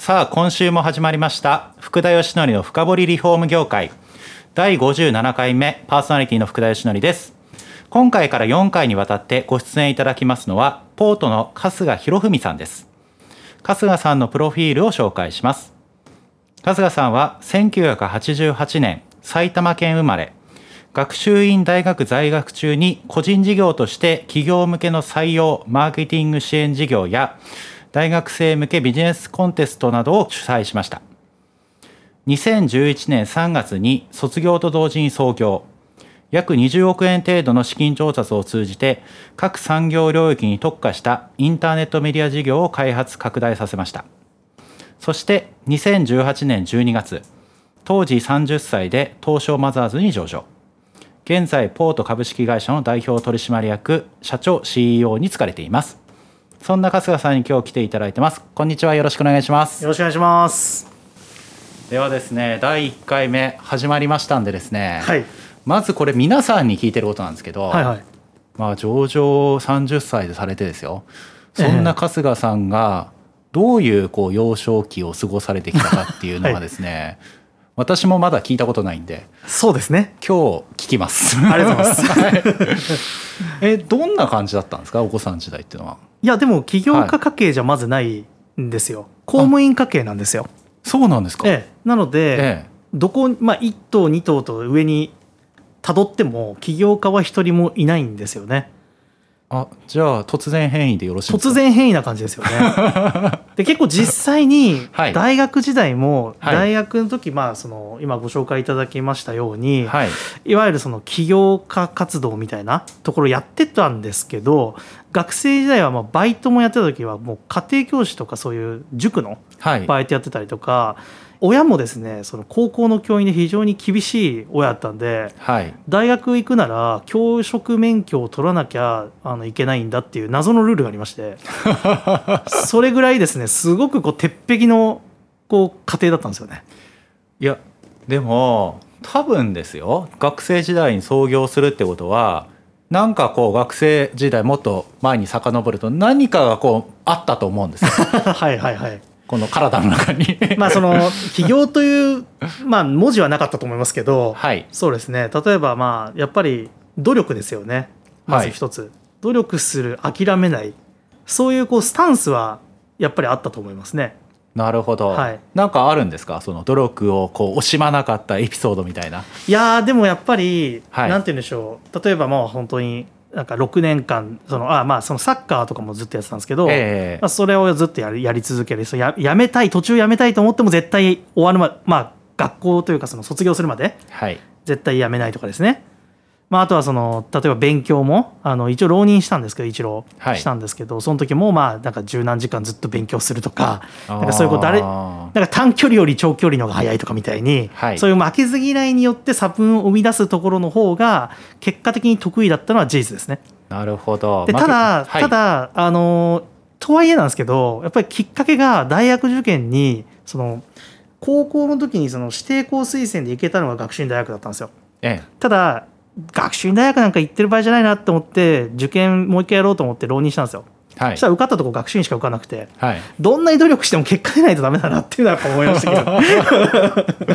さあ今週も始まりました。福田義則の深掘りリフォーム業界。第57回目パーソナリティの福田義則です。今回から4回にわたってご出演いただきますのはポートの春日博文さんです。春日さんのプロフィールを紹介します。春日さんは1988年埼玉県生まれ。学習院大学在学中に個人事業として企業向けの採用マーケティング支援事業や大学生向けビジネスコンテストなどを主催しました。2011年3月に卒業と同時に創業。約20億円程度の資金調達を通じて各産業領域に特化したインターネットメディア事業を開発拡大させました。そして2018年12月当時30歳で東証マザーズに上場。現在ポート株式会社の代表取締役社長 CEO に就かれています。そんな春日さんに今日来ていただいてます。こんにちは。よろしくお願いします。よろしくお願いします。ではですね第1回目始まりましたんでですね、はい。まずこれ皆さんに聞いてることなんですけど、はいはい。まあ上場30歳でされてですよ。そんな春日さんがどういうこう幼少期を過ごされてきたかっていうのはですね、私もまだ聞いたことないんでそうですね。今日聞きます。ありがとうございます。は いえどんな感じだったんですか？お子さん時代っていうのは。いやでも起業家家系じゃまずないんですよ、公務員家系なんですよ。そうなんですか？ええ。なので、ええ。どこまあ1頭2頭と上にたどっても起業家は一人もいないんですよねあじゃあ突然変異でよろしいですか？突然変異な感じですよね。で結構実際にはい。大学時代もはい。大学の時まあその今ご紹介いただきましたように、はい。いわゆるその起業家活動みたいなところやってたんですけど学生時代はまあバイトもやってた時はもう家庭教師とかそういう塾のはい。バイトやってたりとか親もですねその高校の教員で非常に厳しい親だったんではい。大学行くなら教職免許を取らなきゃあのいけないんだっていう謎のルールがありまして それぐらいですねすごくこう鉄壁のこう家庭だったんですよね。いやでも多分ですよ。学生時代に創業するってことはなんかこう学生時代もっと前に遡ると何かがこうあったと思うんですよ。はいはいはいこの体の中に。まあその起業という、まあ、文字はなかったと思いますけど、はい。そうですね。例えばまあやっぱり努力ですよね。まず一つ、努力する諦めない。そういうこうスタンスはやっぱりあったと思いますね。なるほど、はい。なんかあるんですか？その努力をこう惜しまなかったエピソードみたいな。いやーでもやっぱり、はい。なんて言うんでしょう。例えばまあ本当になんか6年間そのあまあそのサッカーとかもずっとやってたんですけど、ええ。まあ、それをずっとやりやり続ける。ややめたい途中やめたいと思っても絶対終わるままあ学校というかその卒業するまではい。絶対やめないとかですね、まあ、あとはその例えば勉強もあの一応浪人したんですけど一浪はい。したんですけど、その時もまあなんか十何時間ずっと勉強するとかなんかそういうことあれあなんか短距離より長距離の方が速いとかみたいに、はい。そういう負けず嫌いによって差分を生み出すところの方が結果的に得意だったのは事実ですね。ーなるほど。でただ、はい。ただあのとはいえなんですけどやっぱりきっかけが大学受験にその高校の時にその指定校推薦で行けたのが学習院大学だったんですよ。え。ただ学習院大学なんか行ってる場合じゃないなって思って受験もう一回やろうと思って浪人したんですよ。えはい。そしたら受かったとこ学習院しか受かんなくて。はい。どんなに努力しても結果出ないとダメだなっていうのは思いましたけど。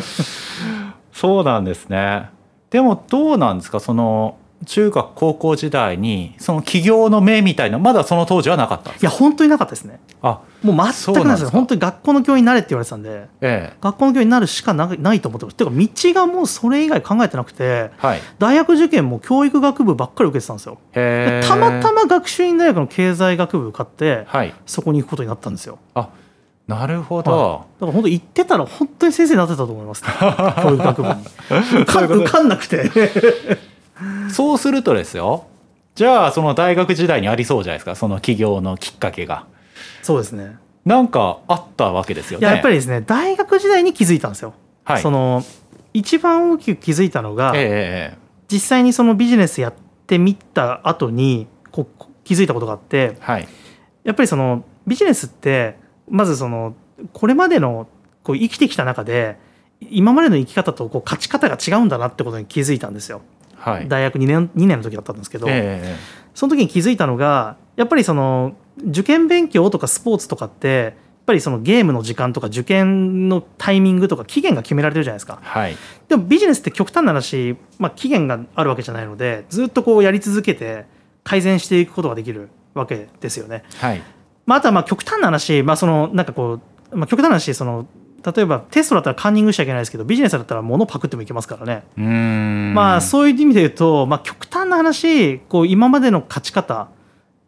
そうなんですね。でもどうなんですか？その中学高校時代にその起業の目みたいなまだその当時はなかったんですいや本当になかったですね。あもう全くないです。本当に学校の教員になれって言われてたんでええ。学校の教員になるしかなないと思ってますていうか道がもうそれ以外考えてなくてはい。大学受験も教育学部ばっかり受けてたんですよ。たまたま学習院大学の経済学部受かってはい。そこに行くことになったんですよ。あなるほど、はい。だから本当行ってたら本当に先生になってたと思います、ね、教育学部に。受かんなくて そうするとですよじゃあその大学時代にありそうじゃないですかその起業のきっかけがそうですねなんかあったわけですよね。いややっぱりですね大学時代に気づいたんですよ。はい、その一番大きく気づいたのが、ええ実際にそのビジネスやってみた後にこう気づいたことがあってはいやっぱりそのビジネスってまずそのこれまでのこう生きてきた中で今までの生き方とこう勝ち方が違うんだなってことに気づいたんですよ。はい。大学2年 ,2 年の時だったんですけど、えその時に気づいたのがやっぱりその受験勉強とかスポーツとかってやっぱりそのゲームの時間とか受験のタイミングとか期限が決められてるじゃないですか。えはい。でもビジネスって極端な話、まあ、期限があるわけじゃないのでずっとこうやり続けて改善していくことができるわけですよね、はい。まあ、あとはまあ極端な話、まあ、そのなんかこう、まあ、極端な話その例えばテストだったらカンニングしちゃいけないですけどビジネスだったら物パクってもいけますからね。まあそういう意味で言うと、まあ、極端な話こう今までの勝ち方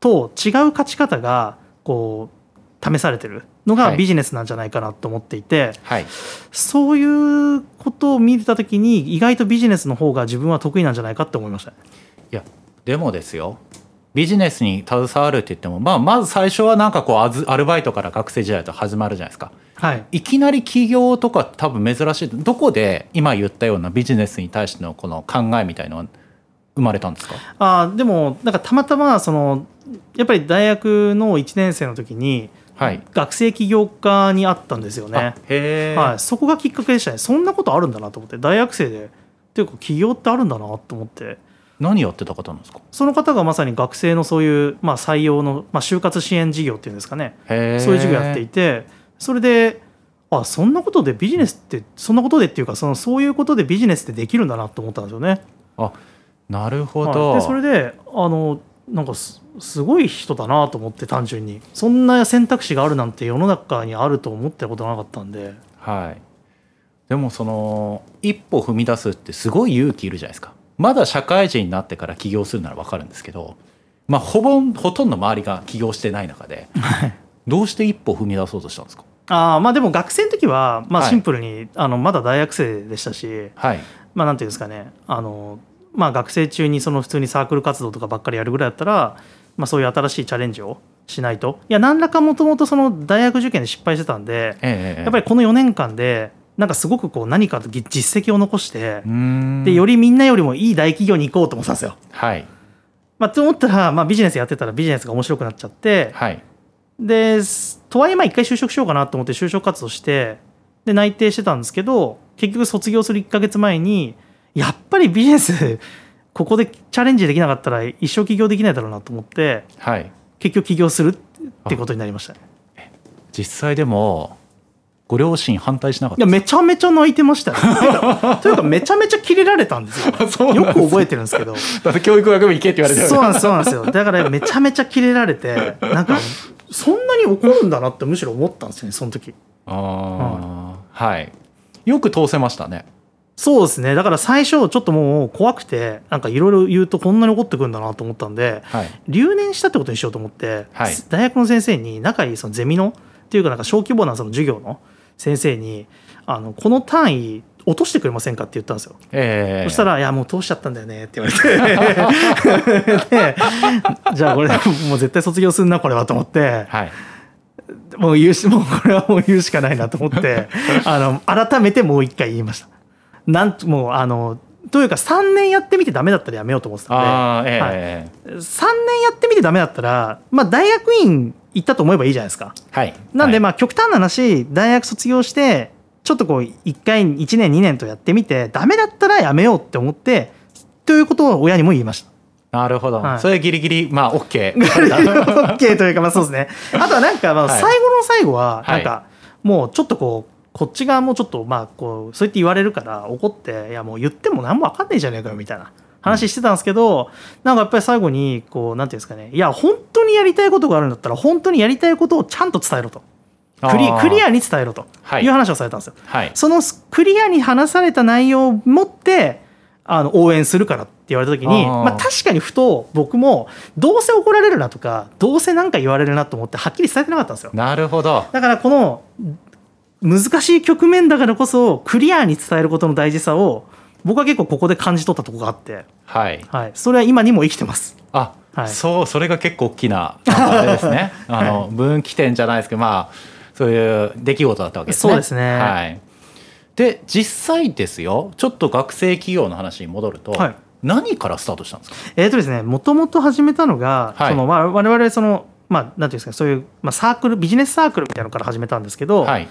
と違う勝ち方がこう試されてるのがはい。ビジネスなんじゃないかなと思っていて、はい。そういうことを見た時に意外とビジネスの方が自分は得意なんじゃないかって思いましたね。いやでもですよビジネスに携わるって言っても、まあ、まず最初はなんかこうアルバイトから学生時代と始まるじゃないですか。はい、いきなり起業とか多分珍しい。どこで今言ったようなビジネスに対してのこの考えみたいのは生まれたんですか？あーでもなんかたまたまそのやっぱり大学の1年生の時にはい。学生起業家に会ったんですよね。あ。へえ、はい、そこがきっかけでしたね。そんなことあるんだなと思って大学生で。っていうか起業ってあるんだなと思って何やってた方なんですか？その方がまさに学生のそういう、まあ、採用の、まあ、就活支援事業っていうんですかね。そういう授業やっていてそれであそんなことでビジネスってそんなことでっていうかそのそういうことでビジネスってできるんだなと思ったんですよね。あなるほど、はい。でそれであのなんかすすごい人だなと思って単純に。そんな選択肢があるなんて世の中にあると思ったことなかったんで。はい。でもその一歩踏み出すってすごい勇気いるじゃないですかまだ社会人になってから起業するなら分かるんですけどまあほぼほとんど周りが起業してない中でどうして一歩踏み出そうとしたんですか？あーまあでも学生の時は、まあ、はい。シンプルに、あのまだ大学生でしたしはい。まあなんていうんですかねあの、まあ、学生中にその普通にサークル活動とかばっかりやるぐらいだったら、まあ、そういう新しいチャレンジをしないと。いや何らかもともとその大学受験で失敗してたんでええやっぱりこの4年間でなんかすごくこう何か実績を残してでよりみんなよりもいい大企業に行こうと思ってたんですよ。はい。まあ、と思ったら、まあ、ビジネスやってたらビジネスが面白くなっちゃってはい。ですとはいえまあ一回就職しようかなと思って就職活動してで内定してたんですけど結局卒業する1ヶ月前にやっぱりビジネス ここでチャレンジできなかったら一生起業できないだろうなと思ってはい。結局起業するってことになりましたね。実際でもご両親反対しなかっいやめちゃめちゃ泣いてましたね というかめちゃめちゃキレられたんですよ。よく覚えてるんですけど。ただって教育学部行けって言われてそうなんですそうなんですよ。だからめちゃめちゃキレられて なんかそんなに怒るんだなってむしろ思ったんですよねその時。ああはい。よく通せましたね。そうですね。だから最初ちょっともう怖くてなんかいろいろ言うとこんなに怒ってくるんだなと思ったんではい。留年したってことにしようと思って、はい。大学の先生に仲いいそのゼミのっていうかなんか小規模なその授業の先生にあのこの単位落としてくれませんかって言ったんですよ、ええ。そしたら「いやもう通しちゃったんだよね」って言われて。でじゃあこれもう絶対卒業すんなこれはと思って。はい。もう言うしもうこれはもう言うしかないなと思って。あの改めてもう一回言いました。なんともうあのというか3年やってみてダメだったらやめようと思ってたんで。ええはい。ええ。3年やってみてダメだったら、まあ、大学院行ったと思えばいいじゃないですか。はい。なんではい。まあ極端な話大学卒業してちょっとこう1回1年2年とやってみてダメだったらやめようって思ってということを親にも言いました。なるほど、はい。それギリギリまあ OK オッケーというかまあそうですね。あとはなんかまあはい。最後の最後ははい。なんかもうちょっとこうこっち側もちょっとまあこうそうやって言われるから怒っていやもう言っても何も分かんないじゃねえかよみたいな。話してたんですけどなんかやっぱり最後にこうなんていうんですかね。いや本当にやりたいことがあるんだったら本当にやりたいことをちゃんと伝えろと。クリクリアに伝えろと。はい。いう話をされたんですよ。はい。そのクリアに話された内容を持ってあの応援するからって言われた時にまあ、確かにふと僕もどうせ怒られるなとかどうせ何か言われるなと思ってはっきり伝えてなかったんですよ。なるほど。だからこの難しい局面だからこそクリアに伝えることの大事さを僕は結構ここで感じ取ったところがあって、はい。はい、それは今にも生きてます。あ、はい。そうそれが結構大きなあれですね。あの、分岐点じゃないですけどまあそういう出来事だったわけですね。そうですね。はい、で実際ですよ。ちょっと学生企業の話に戻ると、はい。何からスタートしたんですか？えーとですねもともと始めたのが、はい。そのわ我々そのまあなんていうんですかそういう、まあ、サークルビジネスサークルみたいなのから始めたんですけど、はい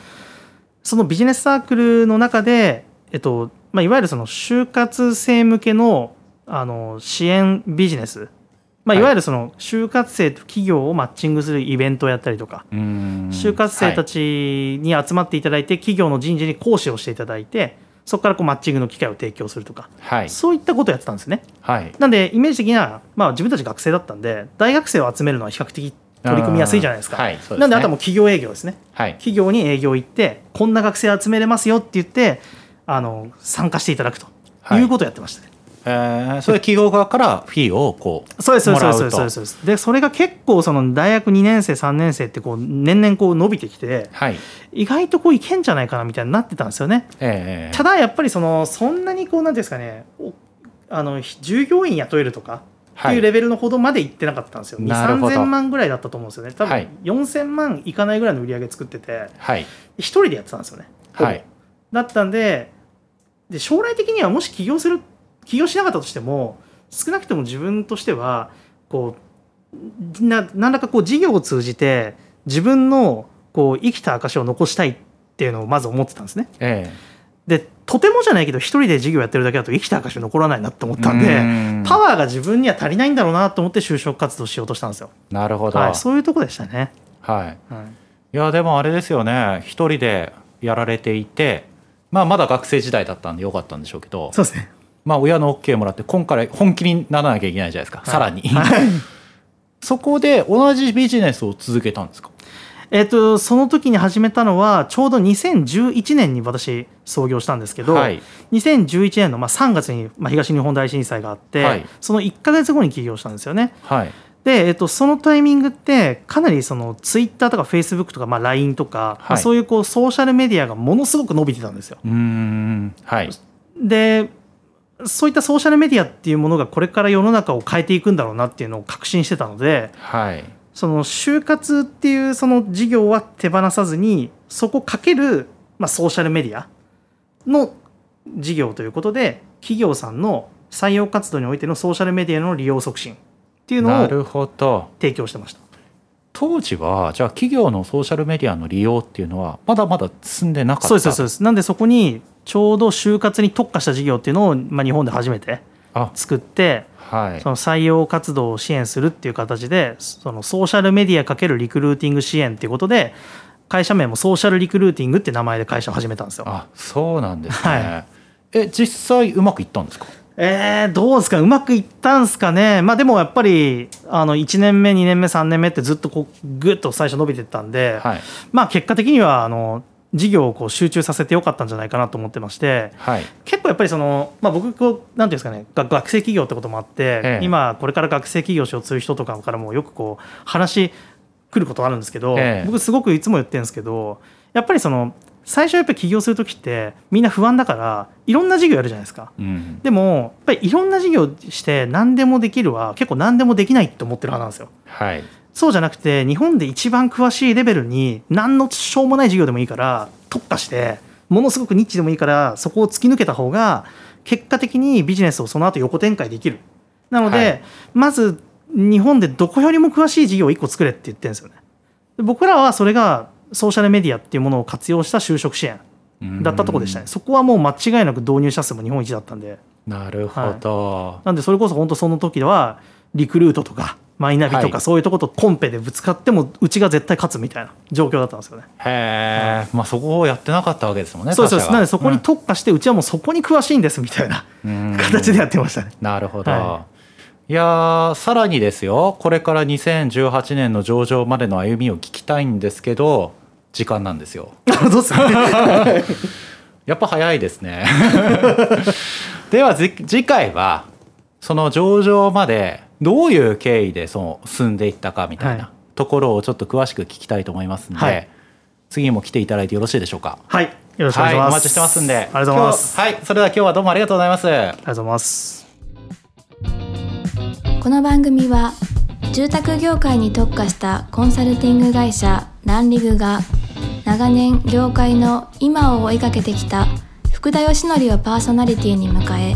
そのビジネスサークルの中で、えっとまあ、いわゆるその就活生向けのあの支援ビジネス、まあ、はい。いわゆるその就活生と企業をマッチングするイベントをやったりとか、就活生たちに集まっていただいて、企業の人事に講師をしていただいてそこからこうマッチングの機会を提供するとか、はい。そういったことをやってたんですね。はい。なんでイメージ的には、まあ、自分たち学生だったんで大学生を集めるのは比較的取り組みやすいじゃないですか。はいすねなんであとはもう企業営業ですね。はい企業に営業行ってこんな学生集めれますよって言ってあの参加していただくとはいいうことをやってましたね。えー、それ企業側からフィーをこうそうですそうですそうですそうですそうですでそれが結構その大学2年生3年生ってこう年々こう伸びてきてはい意外とこういけんじゃないかなみたいになってたんですよね。えーただやっぱりそのそんなにこうなんですかねおあの従業員雇えるとかっていうレベルのほどまでいってなかったんですよ、2なるほど。3000万ぐらいだったと思うんですよね。多はい。分4000万いかないぐらいの売り上げ作っててはい。一人でやってたんですよね。はい。だったんでで将来的にはもし起業する起業しなかったとしても少なくとも自分としてはこうな何らかこう事業を通じて自分のこう生きた証を残したいっていうのをまず思ってたんですね。えでとてもじゃないけど一人で事業やってるだけだと生きた証残らないなって思っえたんでパワーが自分には足りないんだろうなと思って就職活動しようとしたんですよ。なるほど、はい、そういうとこでしたね。はい。はい。いやでもあれですよね。一人でやられていて、まあ、まだ学生時代だったんでよかったんでしょうけどそうですね。まあ、親の OK もらって今から本気にならなきゃいけないじゃないですか、さらに、は いそこで同じビジネスを続けたんですか？えっと、その時に始めたのはちょうど2011年に私創業したんですけど、はい。2011年のまあ3月にまあ東日本大震災があって、はい。その1か月後に起業したんですよね。はい。で、えっと、そのタイミングってかなりそのツイッターとかフェイスブックとかまあ LINE とか、まあはいそういうこうソーシャルメディアがものすごく伸びてたんですよ。うーん。はい。でそういったソーシャルメディアっていうものがこれから世の中を変えていくんだろうなっていうのを確信してたのではいその就活っていうその事業は手放さずにそこかける、まあ、ソーシャルメディアの事業ということで企業さんの採用活動においてのソーシャルメディアの利用促進っていうのを提供してました。当時はじゃあ企業のソーシャルメディアの利用っていうのはまだまだ進んでなかった。そうですそうですなんでそこにちょうど就活に特化した事業っていうのを、まあ、日本で初めてあ作ってはい。その採用活動を支援するっていう形でそのソーシャルメディア×リクルーティング支援っていうことで会社名もソーシャルリクルーティングって名前で会社を始めたんですよ。あそうなんですね、はえ実際うまくいったんですか？えー、どうですか？うまくいったんすかね？まあでもやっぱりあの1年目2年目3年目ってずっとこうぐっと最初伸びてったんで、はい。まあ結果的にはあの事業をこう集中させてよかったんじゃないかなと思ってましてはい。結構やっぱりその、まあ、僕こうなんていうんですかねが学生企業ってこともあって、ええ。今これから学生起業しようとする人とかからもよくこう話来ることあるんですけど、ええ。僕すごくいつも言ってるんですけどやっぱりその最初やっぱり起業する時ってみんな不安だからいろんな事業やるじゃないですか。うん。でもやっぱりいろんな事業して何でもできるは結構何でもできないって思ってる派なんですよ。はいそうじゃなくて日本で一番詳しいレベルに何のしょうもない事業でもいいから特化してものすごくニッチでもいいからそこを突き抜けた方が結果的にビジネスをその後横展開できる。なので、はいまず日本でどこよりも詳しい事業を1個作れって言ってるんですよね。で僕らはそれがソーシャルメディアっていうものを活用した就職支援だったところでしたね。そこはもう間違いなく導入者数も日本一だったんで。なるほど、なんでそれこそ本当その時ではリクルートとかマイナビとはい。かそういうとことコンペでぶつかってもうちが絶対勝つみたいな状況だったんですよね。へえ、まあそこをやってなかったわけですもんねそうですそうなんでそこに特化してうちはもうそこに詳しいんですみたいなうん。形でやってましたね。なるほど、、はい。やーさらにですよ。これから2018年の上場までの歩みを聞きたいんですけど時間なんですよ。どうですかね。やっぱ早いですね。ではじ次回はその上場までどういう経緯でその進んでいったかみたいはいなところをちょっと詳しく聞きたいと思いますので、はい次も来ていただいてよろしいでしょうか？はい。よろしくお願いします。はい、お待ちしてますんでありがとうございます。はいそれでは今日はどうもありがとうございますありがとうございます。この番組は住宅業界に特化したコンサルティング会社ランリグが長年業界の今を追いかけてきた福田義則をパーソナリティに迎え